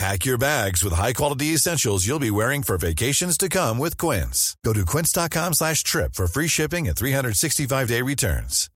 Pack your bags with high-quality essentials you'll be wearing for vacations to come with Quince. Go to quince.com slash trip for free shipping and 365-day returns.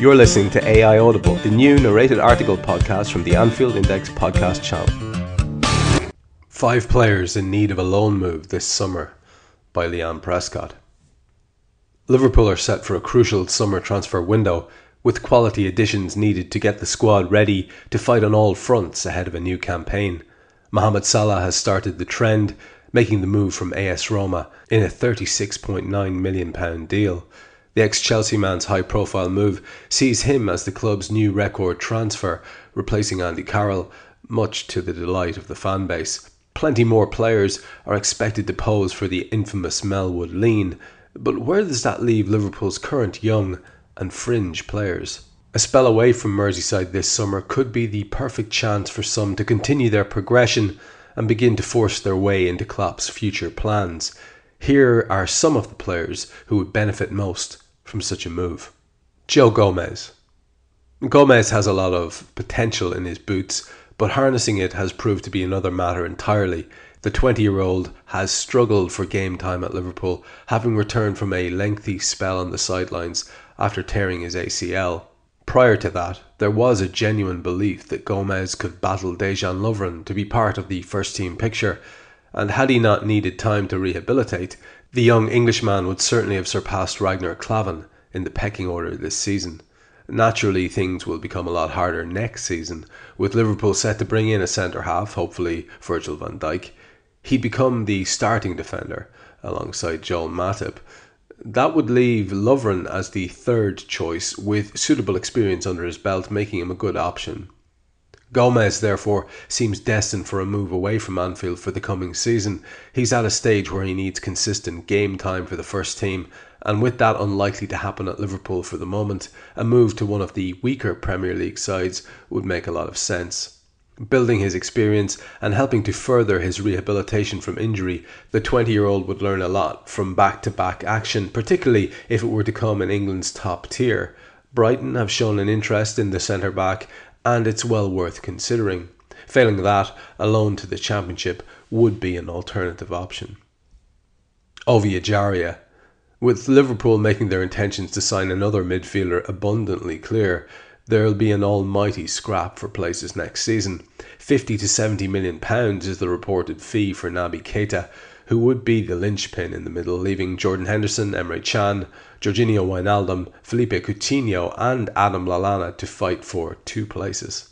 You're listening to AI Audible, the new narrated article podcast from the Anfield Index podcast channel. Five players in need of a loan move this summer by Leanne Prescott. Liverpool are set for a crucial summer transfer window with quality additions needed to get the squad ready to fight on all fronts ahead of a new campaign. Mohamed Salah has started the trend, making the move from AS Roma in a £36.9 million deal. The ex Chelsea man's high profile move sees him as the club's new record transfer, replacing Andy Carroll, much to the delight of the fan base. Plenty more players are expected to pose for the infamous Melwood lean, but where does that leave Liverpool's current young and fringe players? A spell away from Merseyside this summer could be the perfect chance for some to continue their progression and begin to force their way into Klopp's future plans. Here are some of the players who would benefit most from such a move. Joe Gomez. Gomez has a lot of potential in his boots, but harnessing it has proved to be another matter entirely. The 20 year old has struggled for game time at Liverpool, having returned from a lengthy spell on the sidelines after tearing his ACL. Prior to that, there was a genuine belief that Gomez could battle Dejan Lovren to be part of the first team picture, and had he not needed time to rehabilitate, the young Englishman would certainly have surpassed Ragnar Klavan in the pecking order this season. Naturally, things will become a lot harder next season, with Liverpool set to bring in a centre half, hopefully Virgil van Dijk. He'd become the starting defender alongside Joel Matip. That would leave Lovren as the third choice, with suitable experience under his belt, making him a good option. Gomez, therefore, seems destined for a move away from Anfield for the coming season. He's at a stage where he needs consistent game time for the first team, and with that unlikely to happen at Liverpool for the moment, a move to one of the weaker Premier League sides would make a lot of sense. Building his experience and helping to further his rehabilitation from injury, the 20 year old would learn a lot from back to back action, particularly if it were to come in England's top tier. Brighton have shown an interest in the centre back and it's well worth considering. Failing that, a loan to the Championship would be an alternative option. Ejaria. With Liverpool making their intentions to sign another midfielder abundantly clear, there'll be an almighty scrap for places next season. 50 to 70 million pounds is the reported fee for Naby Keita, who would be the linchpin in the middle, leaving Jordan Henderson, Emre Can, Georginio Wijnaldum, Philippe Coutinho, and Adam Lallana to fight for two places.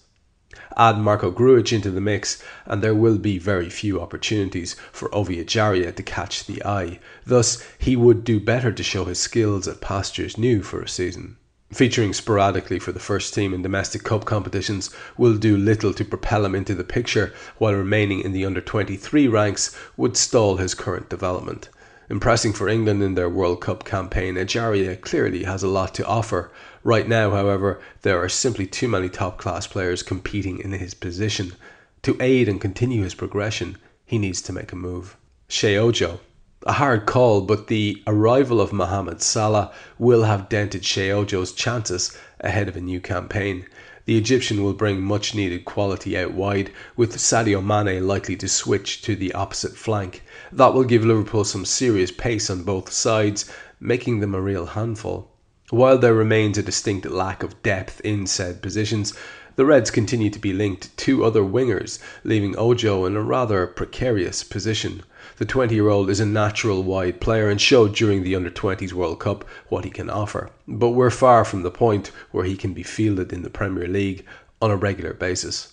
Add Marko Grujic into the mix, and there will be very few opportunities for Ovie Ejaria to catch the eye. Thus, he would do better to show his skills at pastures new for a season. Featuring sporadically for the first team in domestic cup competitions will do little to propel him into the picture, while remaining in the under 23 ranks would stall his current development. Impressing for England in their World Cup campaign, Ejaria clearly has a lot to offer. Right now, however, there are simply too many top class players competing in his position. To aid and continue his progression, he needs to make a move. Sheyi Ojo. A hard call, but the arrival of Mohamed Salah will have dented Sheyi Ojo's chances ahead of a new campaign. The Egyptian will bring much needed quality out wide, with Sadio Mane likely to switch to the opposite flank. That will give Liverpool some serious pace on both sides, making them a real handful. While there remains a distinct lack of depth in said positions, the Reds continue to be linked to other wingers, leaving Ojo in a rather precarious position. The 20 year old is a natural wide player and showed during the Under 20s World Cup what he can offer. But we're far from the point where he can be fielded in the Premier League on a regular basis.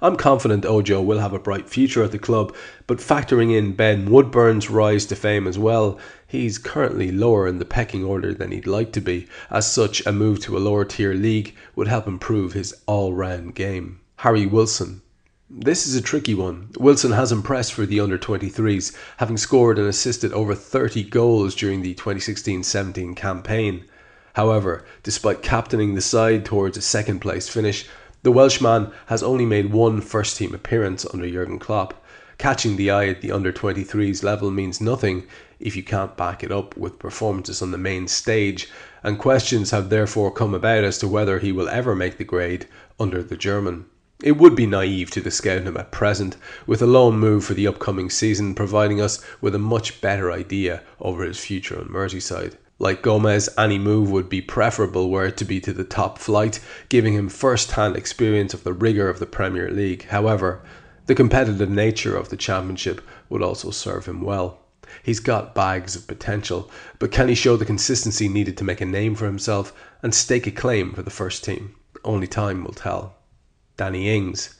I'm confident Ojo will have a bright future at the club, but factoring in Ben Woodburn's rise to fame as well, he's currently lower in the pecking order than he'd like to be. As such, a move to a lower tier league would help improve his all round game. Harry Wilson. This is a tricky one. Wilson has impressed for the under 23s, having scored and assisted over 30 goals during the 2016 17 campaign. However, despite captaining the side towards a second place finish, the Welshman has only made one first team appearance under Jurgen Klopp. Catching the eye at the under 23s level means nothing if you can't back it up with performances on the main stage, and questions have therefore come about as to whether he will ever make the grade under the German. It would be naive to discount him at present, with a loan move for the upcoming season providing us with a much better idea over his future on Merseyside. Like Gomez, any move would be preferable were it to be to the top flight, giving him first hand experience of the rigour of the Premier League. However, the competitive nature of the Championship would also serve him well. He's got bags of potential, but can he show the consistency needed to make a name for himself and stake a claim for the first team? Only time will tell. Danny Ings.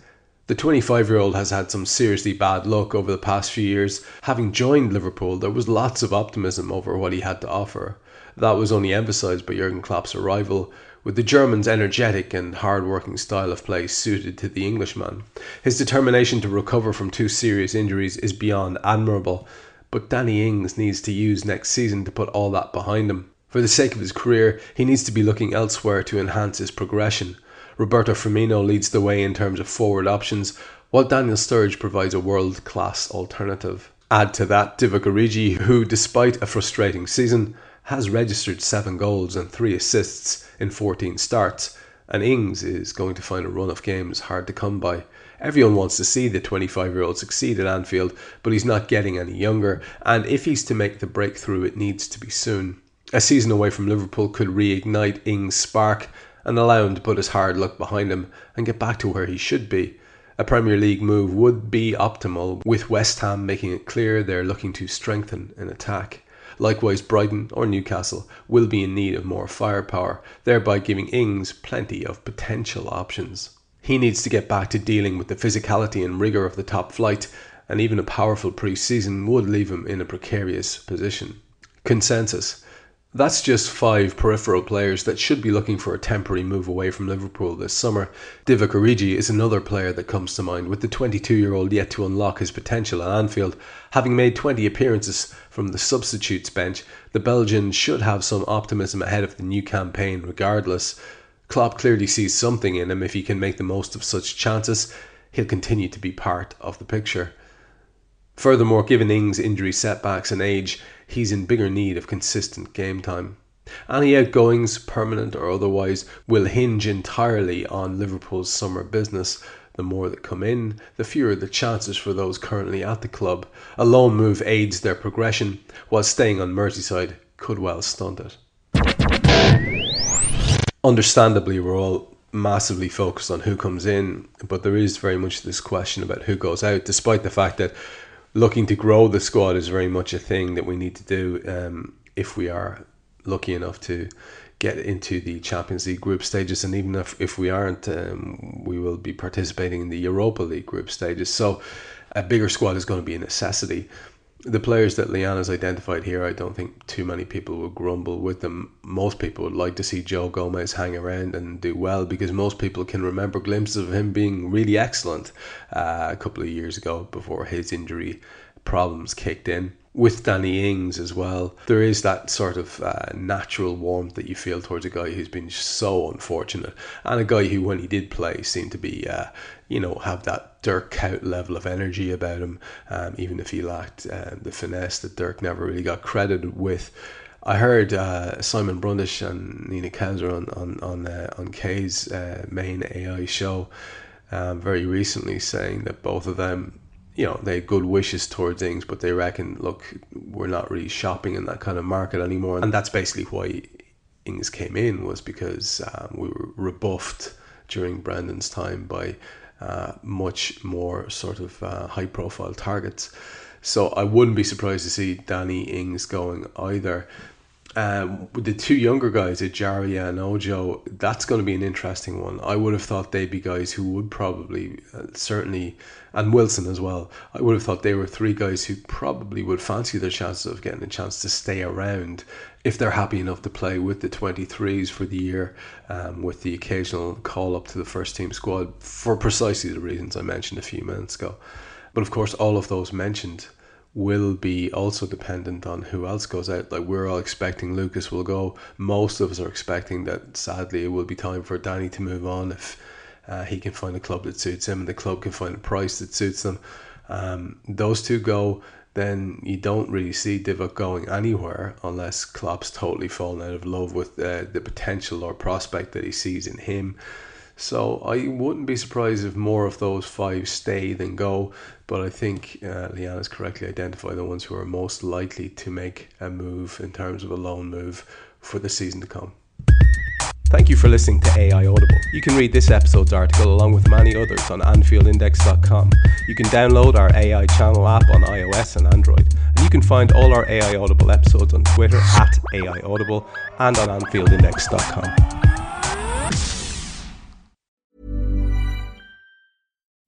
The 25 year old has had some seriously bad luck over the past few years. Having joined Liverpool, there was lots of optimism over what he had to offer. That was only emphasised by Jurgen Klopp's arrival, with the German's energetic and hard working style of play suited to the Englishman. His determination to recover from two serious injuries is beyond admirable, but Danny Ings needs to use next season to put all that behind him. For the sake of his career, he needs to be looking elsewhere to enhance his progression. Roberto Firmino leads the way in terms of forward options, while Daniel Sturridge provides a world class alternative. Add to that Divock Origi, who, despite a frustrating season, has registered 7 goals and 3 assists in 14 starts, and Ings is going to find a run of games hard to come by. Everyone wants to see the 25 year old succeed at Anfield, but he's not getting any younger, and if he's to make the breakthrough, it needs to be soon. A season away from Liverpool could reignite Ings' spark and allow him to put his hard luck behind him and get back to where he should be. A Premier League move would be optimal, with West Ham making it clear they're looking to strengthen in attack. Likewise, Brighton or Newcastle will be in need of more firepower, thereby giving Ings plenty of potential options. He needs to get back to dealing with the physicality and rigour of the top flight, and even a powerful pre season would leave him in a precarious position. Consensus that's just five peripheral players that should be looking for a temporary move away from Liverpool this summer. Divock Origi is another player that comes to mind, with the 22 year old yet to unlock his potential at Anfield. Having made 20 appearances from the substitutes bench, the Belgian should have some optimism ahead of the new campaign regardless. Klopp clearly sees something in him if he can make the most of such chances. He'll continue to be part of the picture. Furthermore, given Ings' injury setbacks and age, he's in bigger need of consistent game time. Any outgoings, permanent or otherwise, will hinge entirely on Liverpool's summer business. The more that come in, the fewer the chances for those currently at the club. A loan move aids their progression, while staying on Merseyside could well stunt it. Understandably, we're all massively focused on who comes in, but there is very much this question about who goes out, despite the fact that looking to grow the squad is very much a thing that we need to do um, if we are lucky enough to get into the Champions League group stages, and even if, if we aren't, um, we will be participating in the Europa League group stages. So, a bigger squad is going to be a necessity the players that Leanne has identified here, I don't think too many people will grumble with them. Most people would like to see Joe Gomez hang around and do well because most people can remember glimpses of him being really excellent uh, a couple of years ago before his injury problems kicked in with Danny Ings as well, there is that sort of uh, natural warmth that you feel towards a guy who's been so unfortunate, and a guy who, when he did play, seemed to be, uh, you know, have that Dirk Kuyt level of energy about him, um, even if he lacked uh, the finesse that Dirk never really got credited with. I heard uh, Simon Brundish and Nina Kauser on on on, uh, on Kay's uh, main AI show um, very recently saying that both of them you know, they had good wishes towards things, but they reckon, look, we're not really shopping in that kind of market anymore. And that's basically why Ings came in, was because um, we were rebuffed during Brendan's time by uh, much more sort of uh, high profile targets. So I wouldn't be surprised to see Danny Ings going either. Um, with the two younger guys, Ejaria and Ojo, that's going to be an interesting one. I would have thought they'd be guys who would probably, uh, certainly, and Wilson as well. I would have thought they were three guys who probably would fancy their chances of getting a chance to stay around if they're happy enough to play with the 23s for the year, um, with the occasional call up to the first team squad for precisely the reasons I mentioned a few minutes ago. But of course, all of those mentioned will be also dependent on who else goes out. Like we're all expecting Lucas will go. Most of us are expecting that sadly it will be time for Danny to move on if uh, he can find a club that suits him and the club can find a price that suits them. Um, those two go, then you don't really see Divock going anywhere unless Klopp's totally fallen out of love with uh, the potential or prospect that he sees in him. So I wouldn't be surprised if more of those five stay than go. But I think uh, Leanne has correctly identified the ones who are most likely to make a move in terms of a loan move for the season to come. Thank you for listening to AI Audible. You can read this episode's article along with many others on AnfieldIndex.com. You can download our AI channel app on iOS and Android. And you can find all our AI Audible episodes on Twitter at AI Audible and on AnfieldIndex.com.